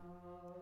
Oh.